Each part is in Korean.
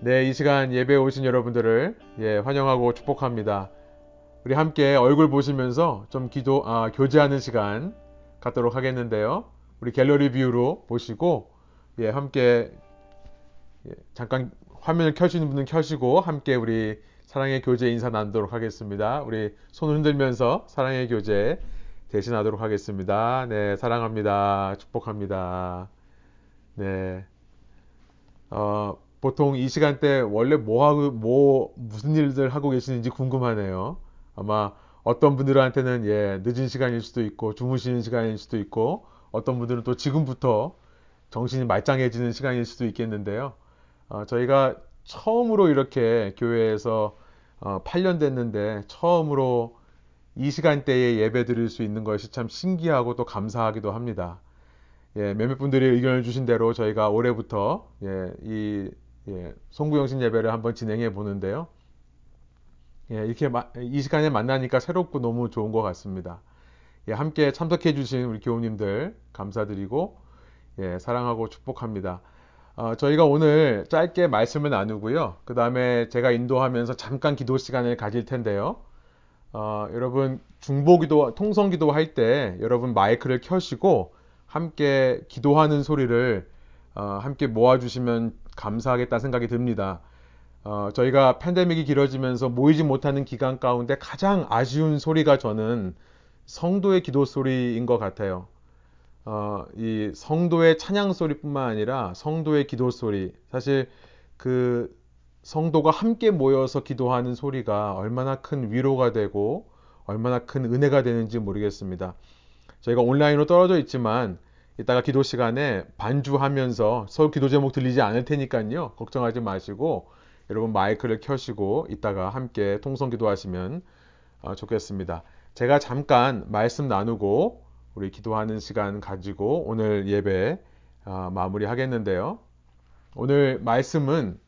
네, 이 시간 예배에 오신 여러분들을 예, 환영하고 축복합니다. 우리 함께 얼굴 보시면서 좀 기도, 아, 교제하는 시간 갖도록 하겠는데요. 우리 갤러리 뷰로 보시고, 예, 함께, 예, 잠깐 화면을 켜시는 분은 켜시고, 함께 우리 사랑의 교제 인사 나누도록 하겠습니다. 우리 손 흔들면서 사랑의 교제 대신하도록 하겠습니다. 네, 사랑합니다. 축복합니다. 네. 어, 보통 이 시간대 원래 뭐 하고, 뭐, 무슨 일들 하고 계시는지 궁금하네요. 아마 어떤 분들한테는 예, 늦은 시간일 수도 있고, 주무시는 시간일 수도 있고, 어떤 분들은 또 지금부터 정신이 말짱해지는 시간일 수도 있겠는데요. 어, 저희가 처음으로 이렇게 교회에서 어, 8년 됐는데, 처음으로 이 시간대에 예배 드릴 수 있는 것이 참 신기하고 또 감사하기도 합니다. 예, 몇몇 분들이 의견을 주신 대로 저희가 올해부터 예, 이 예, 송구영신 예배를 한번 진행해 보는데요. 예, 이렇게 마, 이 시간에 만나니까 새롭고 너무 좋은 것 같습니다. 예, 함께 참석해 주신 우리 교우님들 감사드리고 예, 사랑하고 축복합니다. 어, 저희가 오늘 짧게 말씀을 나누고요. 그 다음에 제가 인도하면서 잠깐 기도 시간을 가질 텐데요. 어, 여러분 중보기도 통성기도 할 때 여러분 마이크를 켜시고 함께 기도하는 소리를 어, 함께 모아주시면 감사하겠다 생각이 듭니다. 어, 저희가 팬데믹이 길어지면서 모이지 못하는 기간 가운데 가장 아쉬운 소리가 저는 성도의 기도 소리인 것 같아요. 어, 이 성도의 찬양 소리뿐만 아니라 성도의 기도 소리. 사실 그 성도가 함께 모여서 기도하는 소리가 얼마나 큰 위로가 되고 얼마나 큰 은혜가 되는지 모르겠습니다. 저희가 온라인으로 떨어져 있지만 이따가 기도 시간에 반주하면서 서울 기도 제목 들리지 않을 테니까요. 걱정하지 마시고 여러분 마이크를 켜시고 이따가 함께 통성 기도하시면 어, 좋겠습니다. 제가 잠깐 말씀 나누고 우리 기도하는 시간 가지고 오늘 예배 어, 마무리 하겠는데요. 오늘 말씀은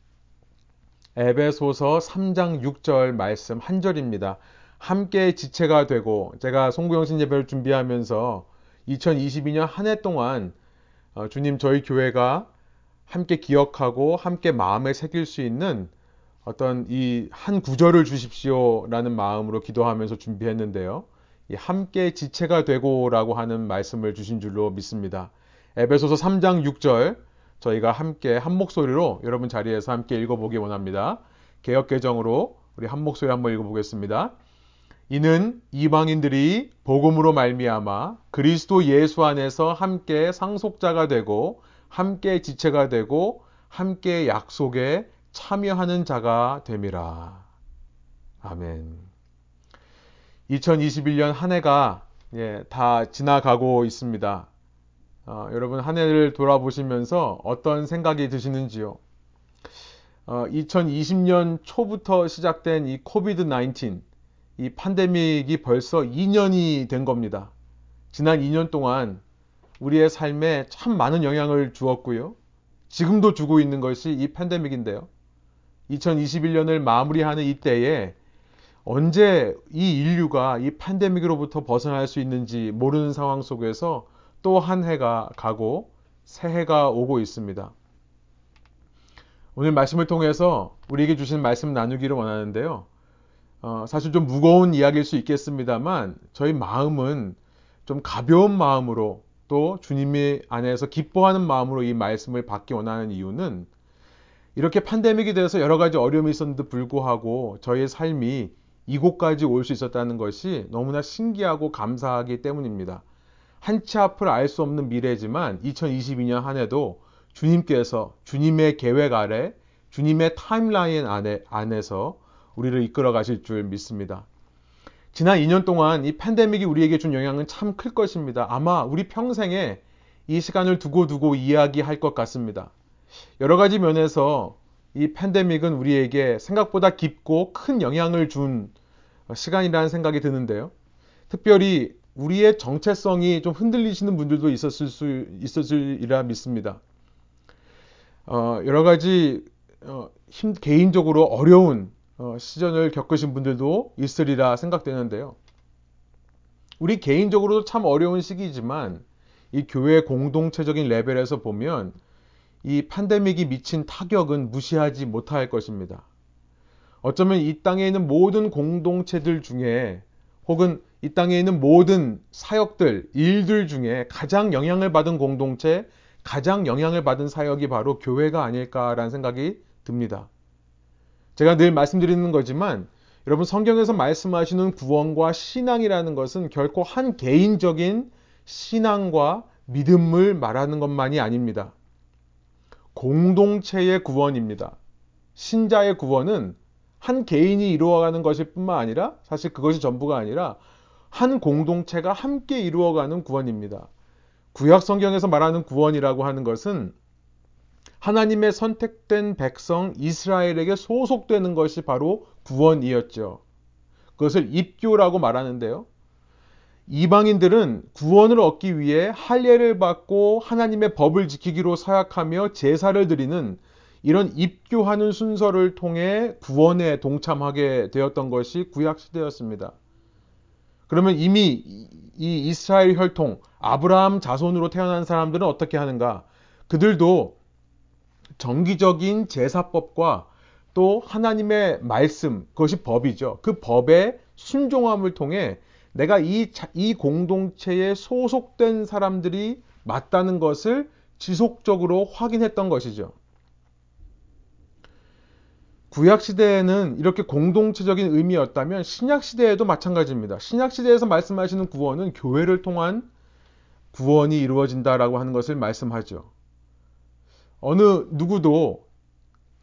에베소서 3장 6절 말씀 한 절입니다. 함께 지체가 되고 제가 송구영신 예배를 준비하면서 2022년 한 해 동안 어, 주님 저희 교회가 함께 기억하고 함께 마음에 새길 수 있는 어떤 이 한 구절을 주십시오라는 마음으로 기도하면서 준비했는데요. 함께 지체가 되고라고 하는 말씀을 주신 줄로 믿습니다. 에베소서 3장 6절 저희가 함께 한 목소리로 여러분 자리에서 함께 읽어보기 원합니다. 개혁 개정으로 우리 한 목소리 한번 읽어보겠습니다. 이는 이방인들이 복음으로 말미암아 그리스도 예수 안에서 함께 상속자가 되고 함께 지체가 되고 함께 약속에 참여하는 자가 됨이라. 아멘. 2021년 한 해가 예, 다 지나가고 있습니다. 어, 여러분 한 해를 돌아보시면서 어떤 생각이 드시는지요? 어, 2020년 초부터 시작된 이 코비드 19, 이 팬데믹이 벌써 2년이 된 겁니다. 지난 2년 동안 우리의 삶에 참 많은 영향을 주었고요. 지금도 주고 있는 것이 이 팬데믹인데요. 2021년을 마무리하는 이때에 언제 이 인류가 이 팬데믹으로부터 벗어날 수 있는지 모르는 상황 속에서 또 한 해가 가고 새해가 오고 있습니다. 오늘 말씀을 통해서 우리에게 주신 말씀 나누기를 원하는데요. 어, 사실 좀 무거운 이야기일 수 있겠습니다만 저희 마음은 좀 가벼운 마음으로 또 주님의 안에서 기뻐하는 마음으로 이 말씀을 받기 원하는 이유는 이렇게 팬데믹이 돼서 여러 가지 어려움이 있었는데 불구하고 저희의 삶이 이곳까지 올 수 있었다는 것이 너무나 신기하고 감사하기 때문입니다. 한 치 앞을 알 수 없는 미래지만 2022년 한 해도 주님께서 주님의 계획 아래 주님의 타임라인 안에, 안에서 우리를 이끌어 가실 줄 믿습니다. 지난 2년 동안 이 팬데믹이 우리에게 준 영향은 참 클 것입니다. 아마 우리 평생에 이 시간을 두고 두고 이야기할 것 같습니다. 여러 가지 면에서 이 팬데믹은 우리에게 생각보다 깊고 큰 영향을 준 시간이라는 생각이 드는데요. 특별히 우리의 정체성이 좀 흔들리시는 분들도 있었을 수 있었으리라 믿습니다. 어, 여러 가지 어, 힘, 개인적으로 어려운 어, 시전을 겪으신 분들도 있으리라 생각되는데요. 우리 개인적으로도 참 어려운 시기지만 이 교회 공동체적인 레벨에서 보면 이 팬데믹이 미친 타격은 무시하지 못할 것입니다. 어쩌면 이 땅에 있는 모든 공동체들 중에 혹은 이 땅에 있는 모든 사역들, 일들 중에 가장 영향을 받은 공동체, 가장 영향을 받은 사역이 바로 교회가 아닐까라는 생각이 듭니다. 제가 늘 말씀드리는 거지만 여러분 성경에서 말씀하시는 구원과 신앙이라는 것은 결코 한 개인적인 신앙과 믿음을 말하는 것만이 아닙니다. 공동체의 구원입니다. 신자의 구원은 한 개인이 이루어가는 것일 뿐만 아니라 사실 그것이 전부가 아니라 한 공동체가 함께 이루어가는 구원입니다. 구약 성경에서 말하는 구원이라고 하는 것은 하나님의 선택된 백성 이스라엘에게 소속되는 것이 바로 구원이었죠. 그것을 입교라고 말하는데요. 이방인들은 구원을 얻기 위해 할례를 받고 하나님의 법을 지키기로 서약하며 제사를 드리는 이런 입교하는 순서를 통해 구원에 동참하게 되었던 것이 구약 시대였습니다. 그러면 이미 이 이스라엘 혈통 아브라함 자손으로 태어난 사람들은 어떻게 하는가? 그들도 정기적인 제사법과 또 하나님의 말씀, 그것이 법이죠. 그 법의 순종함을 통해 내가 이, 이 공동체에 소속된 사람들이 맞다는 것을 지속적으로 확인했던 것이죠. 구약 시대에는 이렇게 공동체적인 의미였다면 신약 시대에도 마찬가지입니다. 신약 시대에서 말씀하시는 구원은 교회를 통한 구원이 이루어진다라고 하는 것을 말씀하죠. 어느 누구도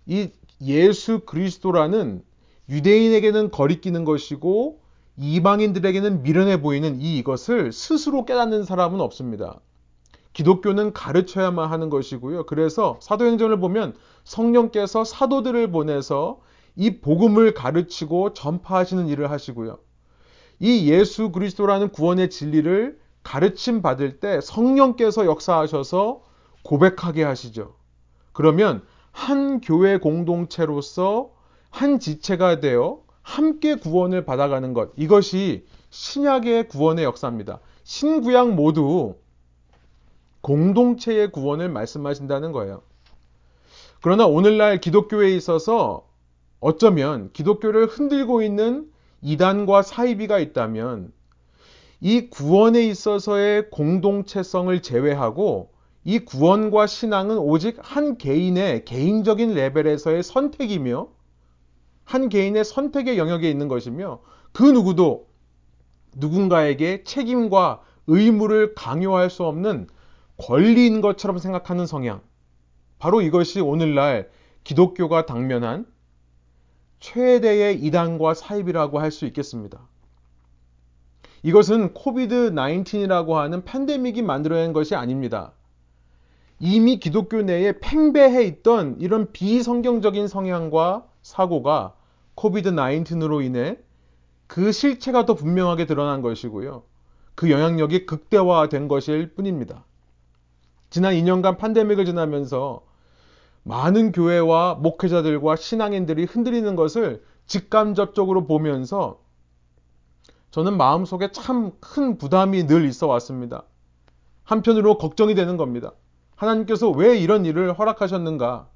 이 예수 그리스도라는 유대인에게는 거리끼는 것이고 이방인들에게는 미련해 보이는 이 이것을 스스로 깨닫는 사람은 없습니다. 기독교는 가르쳐야만 하는 것이고요. 그래서 사도행전을 보면 성령께서 사도들을 보내서 이 복음을 가르치고 전파하시는 일을 하시고요. 이 예수 그리스도라는 구원의 진리를 가르침 받을 때 성령께서 역사하셔서 고백하게 하시죠. 그러면 한 교회 공동체로서 한 지체가 되어 함께 구원을 받아가는 것. 이것이 신약의 구원의 역사입니다. 신구약 모두 공동체의 구원을 말씀하신다는 거예요. 그러나 오늘날 기독교에 있어서 어쩌면 기독교를 흔들고 있는 이단과 사이비가 있다면 이 구원에 있어서의 공동체성을 제외하고 이 구원과 신앙은 오직 한 개인의 개인적인 레벨에서의 선택이며 한 개인의 선택의 영역에 있는 것이며 그 누구도 누군가에게 책임과 의무를 강요할 수 없는 권리인 것처럼 생각하는 성향. 바로 이것이 오늘날 기독교가 당면한 최대의 이단과 사입이라고 할 수 있겠습니다. 이것은 코비드 19이라고 하는 팬데믹이 만들어낸 것이 아닙니다. 이미 기독교 내에 팽배해 있던 이런 비성경적인 성향과 사고가 코비드 19으로 인해 그 실체가 더 분명하게 드러난 것이고요. 그 영향력이 극대화된 것일 뿐입니다. 지난 2년간 팬데믹을 지나면서 많은 교회와 목회자들과 신앙인들이 흔들리는 것을 직감적으로 보면서 저는 마음속에 참 큰 부담이 늘 있어 왔습니다. 한편으로 걱정이 되는 겁니다. 하나님께서 왜 이런 일을 허락하셨는가?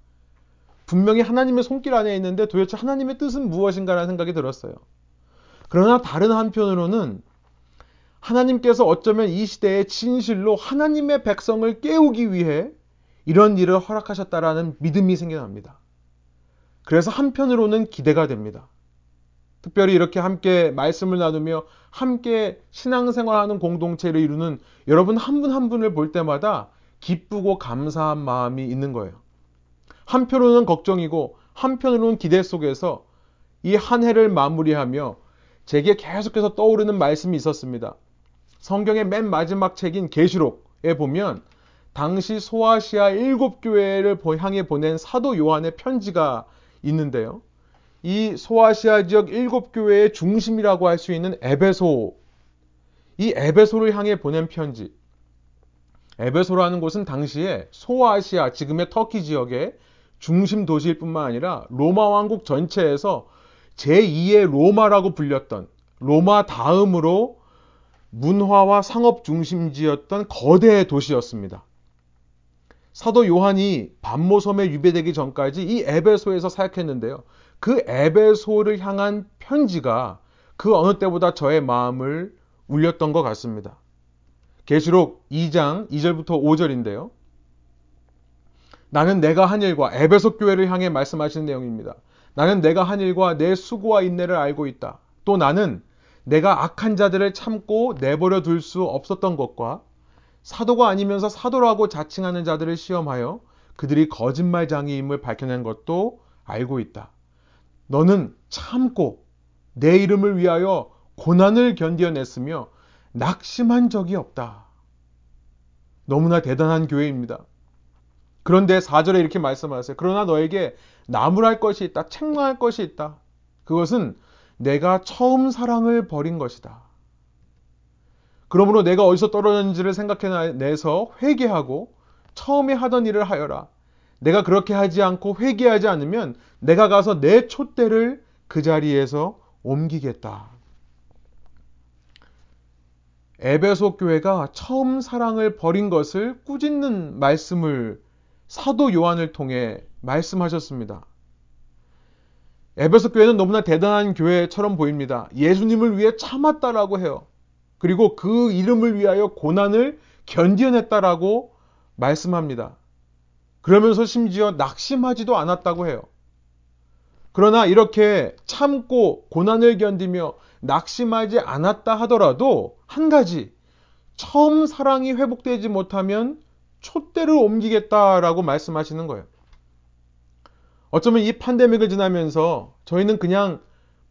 분명히 하나님의 손길 안에 있는데 도대체 하나님의 뜻은 무엇인가라는 생각이 들었어요. 그러나 다른 한편으로는 하나님께서 어쩌면 이 시대에 진실로 하나님의 백성을 깨우기 위해 이런 일을 허락하셨다라는 믿음이 생겨납니다. 그래서 한편으로는 기대가 됩니다. 특별히 이렇게 함께 말씀을 나누며 함께 신앙생활하는 공동체를 이루는 여러분 한 분한 한 분을 볼 때마다 기쁘고 감사한 마음이 있는 거예요. 한편으로는 걱정이고 한편으로는 기대 속에서 이 한 해를 마무리하며 제게 계속해서 떠오르는 말씀이 있었습니다. 성경의 맨 마지막 책인 계시록에 보면 당시 소아시아 일곱 교회를 향해 보낸 사도 요한의 편지가 있는데요. 이 소아시아 지역 일곱 교회의 중심이라고 할 수 있는 에베소, 이 에베소를 향해 보낸 편지. 에베소라는 곳은 당시에 소아시아, 지금의 터키 지역의 중심 도시일 뿐만 아니라 로마 왕국 전체에서 제2의 로마라고 불렸던 로마 다음으로 문화와 상업 중심지였던 거대 도시였습니다. 사도 요한이 반모섬에 유배되기 전까지 이 에베소에서 사역했는데요. 그 에베소를 향한 편지가 그 어느 때보다 저의 마음을 울렸던 것 같습니다. 계시록 2장 2절부터 5절인데요. 나는 내가 한 일과 에베소 교회를 향해 말씀하시는 내용입니다. 나는 내가 한 일과 내 수고와 인내를 알고 있다. 또 나는 내가 악한 자들을 참고 내버려 둘 수 없었던 것과 사도가 아니면서 사도라고 자칭하는 자들을 시험하여 그들이 거짓말장애임을 밝혀낸 것도 알고 있다. 너는 참고 내 이름을 위하여 고난을 견디어냈으며 낙심한 적이 없다. 너무나 대단한 교회입니다. 그런데 4절에 이렇게 말씀하세요. 그러나 너에게 나무랄 것이 있다. 책망할 것이 있다. 그것은 내가 처음 사랑을 버린 것이다. 그러므로 내가 어디서 떨어졌는지를 생각해내서 회개하고 처음에 하던 일을 하여라. 내가 그렇게 하지 않고 회개하지 않으면 내가 가서 내 촛대를 그 자리에서 옮기겠다. 에베소 교회가 처음 사랑을 버린 것을 꾸짖는 말씀을 사도 요한을 통해 말씀하셨습니다. 에베소 교회는 너무나 대단한 교회처럼 보입니다. 예수님을 위해 참았다라고 해요. 그리고 그 이름을 위하여 고난을 견뎌냈다라고 말씀합니다. 그러면서 심지어 낙심하지도 않았다고 해요. 그러나 이렇게 참고 고난을 견디며 낙심하지 않았다 하더라도 한 가지 처음 사랑이 회복되지 못하면 촛대를 옮기겠다라고 말씀하시는 거예요. 어쩌면 이 팬데믹을 지나면서 저희는 그냥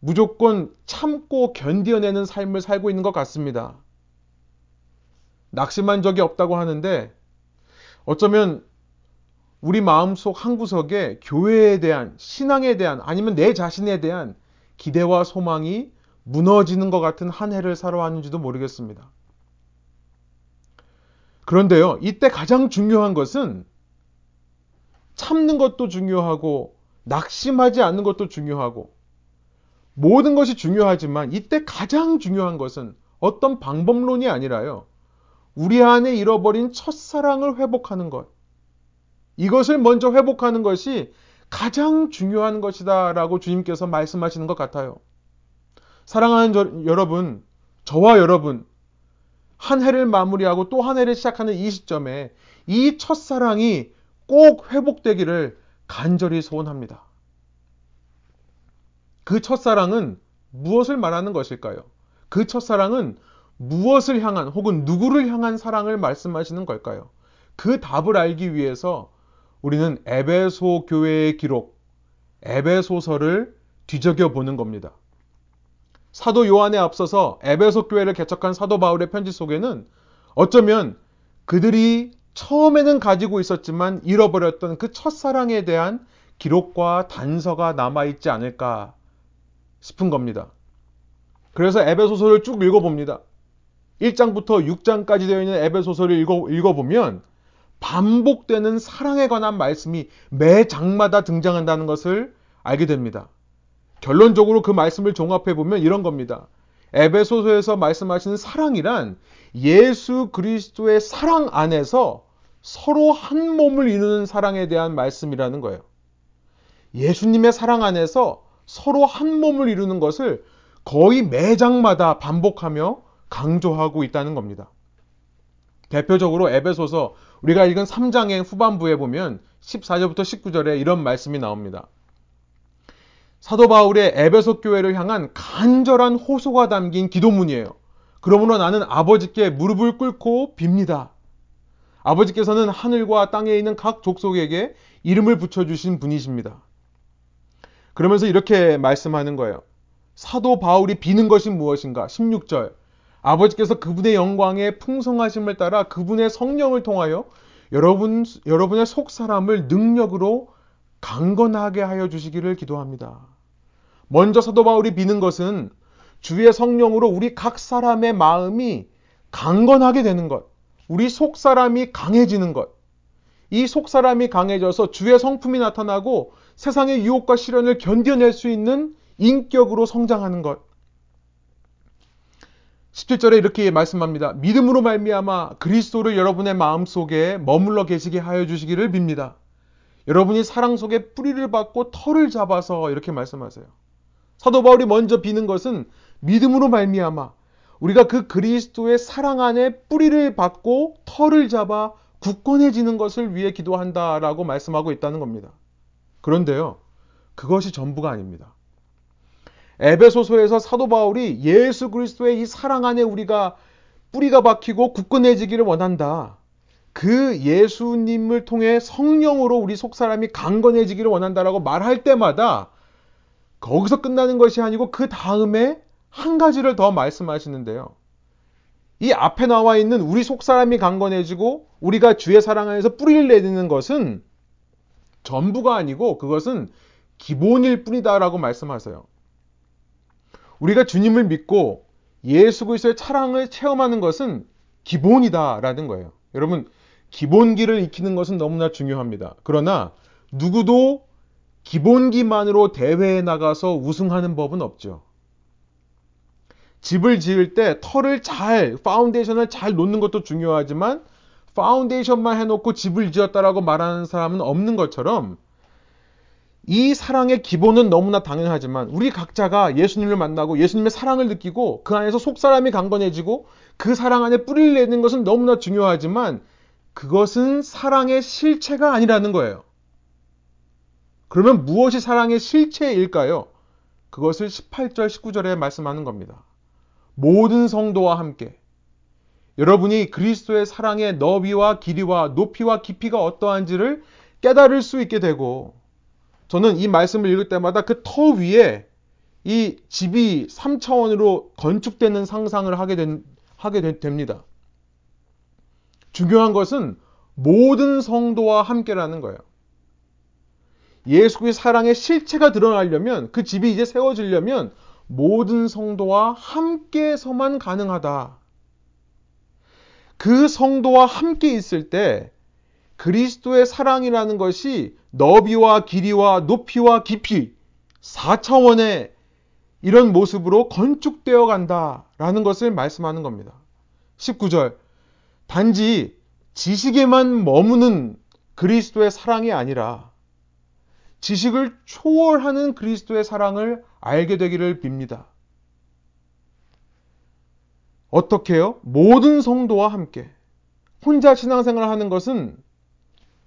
무조건 참고 견디어내는 삶을 살고 있는 것 같습니다. 낙심한 적이 없다고 하는데 어쩌면 우리 마음속 한 구석에 교회에 대한 신앙에 대한 아니면 내 자신에 대한 기대와 소망이 무너지는 것 같은 한 해를 살아왔는지도 모르겠습니다. 그런데요, 이때 가장 중요한 것은 참는 것도 중요하고 낙심하지 않는 것도 중요하고 모든 것이 중요하지만 이때 가장 중요한 것은 어떤 방법론이 아니라요. 우리 안에 잃어버린 첫사랑을 회복하는 것. 이것을 먼저 회복하는 것이 가장 중요한 것이다라고 주님께서 말씀하시는 것 같아요. 사랑하는 저, 여러분, 저와 여러분, 한 해를 마무리하고 또 한 해를 시작하는 이 시점에 이 첫사랑이 꼭 회복되기를 간절히 소원합니다. 그 첫사랑은 무엇을 말하는 것일까요? 그 첫사랑은 무엇을 향한 혹은 누구를 향한 사랑을 말씀하시는 걸까요? 그 답을 알기 위해서 우리는 에베소 교회의 기록, 에베소서를 뒤적여 보는 겁니다. 사도 요한에 앞서서 에베소 교회를 개척한 사도 바울의 편지 속에는 어쩌면 그들이 처음에는 가지고 있었지만 잃어버렸던 그 첫사랑에 대한 기록과 단서가 남아있지 않을까 싶은 겁니다. 그래서 에베소서를 쭉 읽어봅니다. 1장부터 6장까지 되어 있는 에베소서를 읽어, 읽어보면 반복되는 사랑에 관한 말씀이 매 장마다 등장한다는 것을 알게 됩니다. 결론적으로 그 말씀을 종합해 보면 이런 겁니다. 에베소서에서 말씀하시는 사랑이란 예수 그리스도의 사랑 안에서 서로 한 몸을 이루는 사랑에 대한 말씀이라는 거예요. 예수님의 사랑 안에서 서로 한 몸을 이루는 것을 거의 매장마다 반복하며 강조하고 있다는 겁니다. 대표적으로 에베소서 우리가 읽은 3장의 후반부에 보면 14절부터 19절에 이런 말씀이 나옵니다. 사도 바울의 에베소 교회를 향한 간절한 호소가 담긴 기도문이에요. 그러므로 나는 아버지께 무릎을 꿇고 빕니다. 아버지께서는 하늘과 땅에 있는 각 족속에게 이름을 붙여주신 분이십니다. 그러면서 이렇게 말씀하는 거예요. 사도 바울이 비는 것이 무엇인가? 16절. 아버지께서 그분의 영광의 풍성하심을 따라 그분의 성령을 통하여 여러분, 여러분의 속 사람을 능력으로 강건하게 하여 주시기를 기도합니다. 먼저 사도 바울이 비는 것은 주의 성령으로 우리 각 사람의 마음이 강건하게 되는 것, 우리 속 사람이 강해지는 것, 이 속 사람이 강해져서 주의 성품이 나타나고 세상의 유혹과 시련을 견뎌낼 수 있는 인격으로 성장하는 것. 17절에 이렇게 말씀합니다. 믿음으로 말미암아 그리스도를 여러분의 마음속에 머물러 계시게 하여 주시기를 빕니다. 여러분이 사랑 속에 뿌리를 받고 털을 잡아서 이렇게 말씀하세요. 사도 바울이 먼저 비는 것은 믿음으로 말미암아 우리가 그 그리스도의 사랑 안에 뿌리를 받고 털을 잡아 굳건해지는 것을 위해 기도한다라고 말씀하고 있다는 겁니다. 그런데요. 그것이 전부가 아닙니다. 에베소서에서 사도 바울이 예수 그리스도의 이 사랑 안에 우리가 뿌리가 박히고 굳건해지기를 원한다. 그 예수님을 통해 성령으로 우리 속 사람이 강건해지기를 원한다라고 말할 때마다 거기서 끝나는 것이 아니고 그 다음에 한 가지를 더 말씀하시는데요. 이 앞에 나와 있는 우리 속 사람이 강건해지고 우리가 주의 사랑 안에서 뿌리를 내리는 것은 전부가 아니고 그것은 기본일 뿐이다라고 말씀하세요. 우리가 주님을 믿고 예수 그리스도의 사랑을 체험하는 것은 기본이다라는 거예요. 여러분 기본기를 익히는 것은 너무나 중요합니다. 그러나 누구도 기본기만으로 대회에 나가서 우승하는 법은 없죠. 집을 지을 때 터를 잘, 파운데이션을 잘 놓는 것도 중요하지만 파운데이션만 해놓고 집을 지었다라고 말하는 사람은 없는 것처럼 이 사랑의 기본은 너무나 당연하지만 우리 각자가 예수님을 만나고 예수님의 사랑을 느끼고 그 안에서 속사람이 강건해지고 그 사랑 안에 뿌리를 내는 것은 너무나 중요하지만 그것은 사랑의 실체가 아니라는 거예요. 그러면 무엇이 사랑의 실체일까요? 그것을 18절, 19절에 말씀하는 겁니다. 모든 성도와 함께 여러분이 그리스도의 사랑의 너비와 길이와 높이와 깊이가 어떠한지를 깨달을 수 있게 되고 저는 이 말씀을 읽을 때마다 그 터 위에 이 집이 3차원으로 건축되는 상상을 하게, 된, 하게 되, 됩니다. 중요한 것은 모든 성도와 함께라는 거예요. 예수 그리스도의 사랑의 실체가 드러나려면 그 집이 이제 세워지려면 모든 성도와 함께서만 가능하다. 그 성도와 함께 있을 때 그리스도의 사랑이라는 것이 너비와 길이와 높이와 깊이 4차원의 이런 모습으로 건축되어 간다라는 것을 말씀하는 겁니다. 19절. 단지 지식에만 머무는 그리스도의 사랑이 아니라 지식을 초월하는 그리스도의 사랑을 알게 되기를 빕니다. 어떻게요? 모든 성도와 함께 혼자 신앙생활을 하는 것은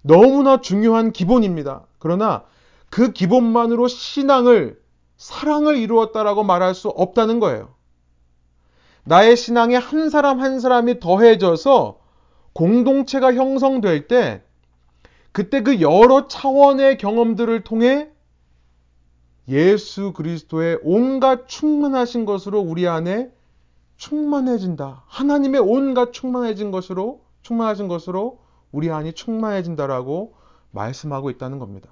너무나 중요한 기본입니다. 그러나 그 기본만으로 신앙을 사랑을 이루었다라고 말할 수 없다는 거예요. 나의 신앙에 한 사람 한 사람이 더해져서 공동체가 형성될 때 그때 그 여러 차원의 경험들을 통해 예수 그리스도의 온갖 충만하신 것으로 우리 안에 충만해진다. 하나님의 온갖 충만해진 것으로 충만하신 것으로 우리 안이 충만해진다라고 말씀하고 있다는 겁니다.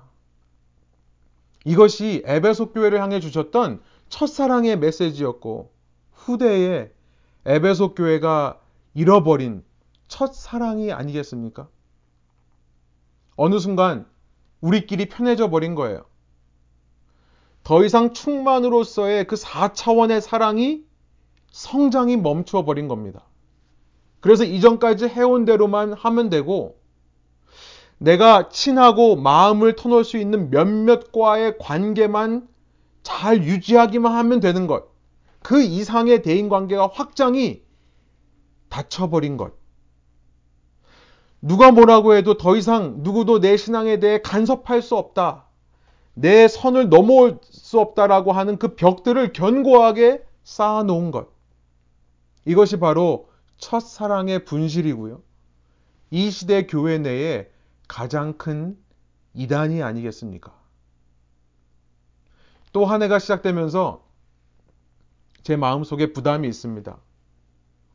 이것이 에베소 교회를 향해 주셨던 첫사랑의 메시지였고 후대에 에베소 교회가 잃어버린 첫 사랑이 아니겠습니까? 어느 순간 우리끼리 편해져 버린 거예요. 더 이상 충만으로서의 그 4차원의 사랑이 성장이 멈추어 버린 겁니다. 그래서 이전까지 해온 대로만 하면 되고 내가 친하고 마음을 터놓을 수 있는 몇몇과의 관계만 잘 유지하기만 하면 되는 것. 그 이상의 대인 관계가 확장이 닫혀버린 것. 누가 뭐라고 해도 더 이상 누구도 내 신앙에 대해 간섭할 수 없다. 내 선을 넘어올 수 없다라고 하는 그 벽들을 견고하게 쌓아놓은 것. 이것이 바로 첫사랑의 분실이고요. 이 시대 교회 내에 가장 큰 이단이 아니겠습니까? 또 한 해가 시작되면서 제 마음속에 부담이 있습니다.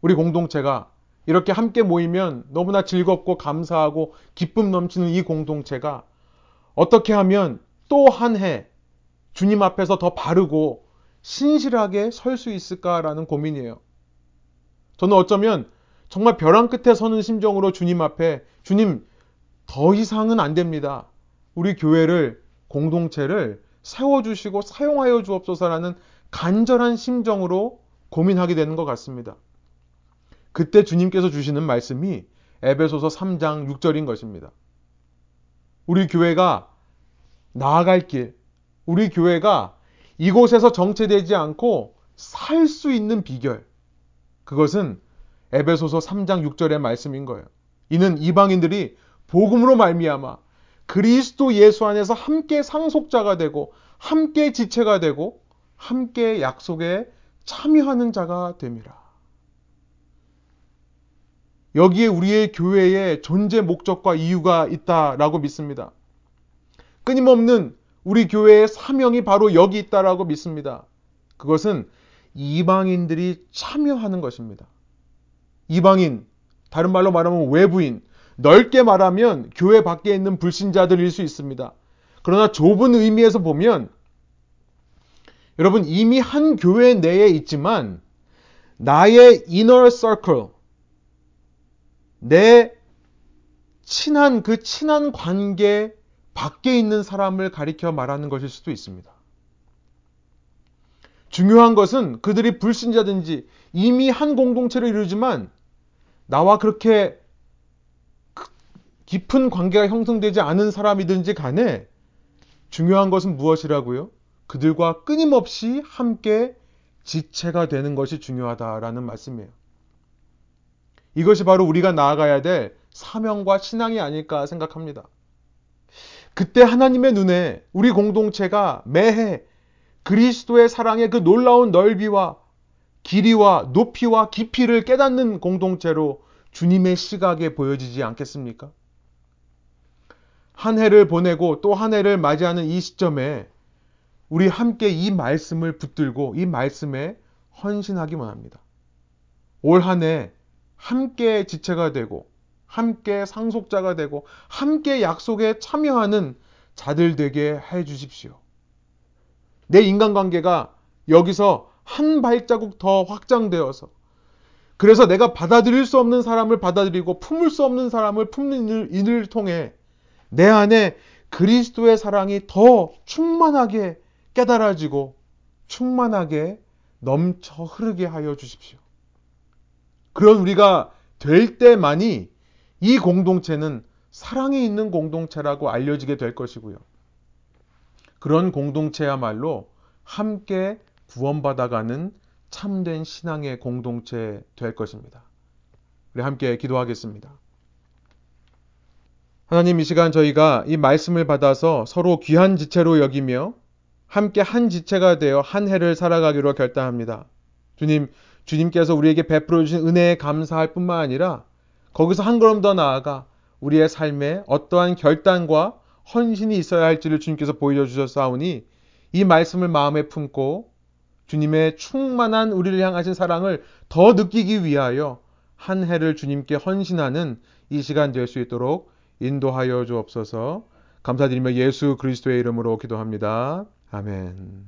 우리 공동체가 이렇게 함께 모이면 너무나 즐겁고 감사하고 기쁨 넘치는 이 공동체가 어떻게 하면 또 한 해 주님 앞에서 더 바르고 신실하게 설 수 있을까라는 고민이에요. 저는 어쩌면 정말 벼랑 끝에 서는 심정으로 주님 앞에 주님 더 이상은 안 됩니다. 우리 교회를 공동체를 세워주시고 사용하여 주옵소서라는 간절한 심정으로 고민하게 되는 것 같습니다. 그때 주님께서 주시는 말씀이 에베소서 3장 6절인 것입니다. 우리 교회가 나아갈 길, 우리 교회가 이곳에서 정체되지 않고 살 수 있는 비결, 그것은 에베소서 3장 6절의 말씀인 거예요. 이는 이방인들이 복음으로 말미암아 그리스도 예수 안에서 함께 상속자가 되고 함께 지체가 되고 함께 약속에 참여하는 자가 됨이라. 여기에 우리의 교회의 존재 목적과 이유가 있다라고 믿습니다. 끊임없는 우리 교회의 사명이 바로 여기 있다라고 믿습니다. 그것은 이방인들이 참여하는 것입니다. 이방인, 다른 말로 말하면 외부인, 넓게 말하면 교회 밖에 있는 불신자들일 수 있습니다. 그러나 좁은 의미에서 보면 여러분 이미 한 교회 내에 있지만 나의 inner circle, 내 친한 그 친한 관계 밖에 있는 사람을 가리켜 말하는 것일 수도 있습니다. 중요한 것은 그들이 불신자든지 이미 한 공동체를 이루지만 나와 그렇게 깊은 관계가 형성되지 않은 사람이든지 간에 중요한 것은 무엇이라고요? 그들과 끊임없이 함께 지체가 되는 것이 중요하다라는 말씀이에요. 이것이 바로 우리가 나아가야 될 사명과 신앙이 아닐까 생각합니다. 그때 하나님의 눈에 우리 공동체가 매해 그리스도의 사랑의 그 놀라운 넓이와 길이와 높이와 깊이를 깨닫는 공동체로 주님의 시각에 보여지지 않겠습니까? 한 해를 보내고 또 한 해를 맞이하는 이 시점에 우리 함께 이 말씀을 붙들고 이 말씀에 헌신하기만 합니다. 올 한 해 함께 지체가 되고 함께 상속자가 되고 함께 약속에 참여하는 자들 되게 해 주십시오. 내 인간관계가 여기서 한 발자국 더 확장되어서 그래서 내가 받아들일 수 없는 사람을 받아들이고 품을 수 없는 사람을 품는 일을 통해 내 안에 그리스도의 사랑이 더 충만하게 깨달아지고 충만하게 넘쳐 흐르게 하여 주십시오. 그런 우리가 될 때만이 이 공동체는 사랑이 있는 공동체라고 알려지게 될 것이고요. 그런 공동체야말로 함께 구원받아가는 참된 신앙의 공동체 될 것입니다. 우리 함께 기도하겠습니다. 하나님 이 시간 저희가 이 말씀을 받아서 서로 귀한 지체로 여기며 함께 한 지체가 되어 한 해를 살아가기로 결단합니다. 주님, 주님께서 우리에게 베풀어 주신 은혜에 감사할 뿐만 아니라 거기서 한 걸음 더 나아가 우리의 삶에 어떠한 결단과 헌신이 있어야 할지를 주님께서 보여 주셨사오니 이 말씀을 마음에 품고 주님의 충만한 우리를 향하신 사랑을 더 느끼기 위하여 한 해를 주님께 헌신하는 이 시간 될 수 있도록 인도하여 주옵소서 감사드리며 예수 그리스도의 이름으로 기도합니다. 아멘.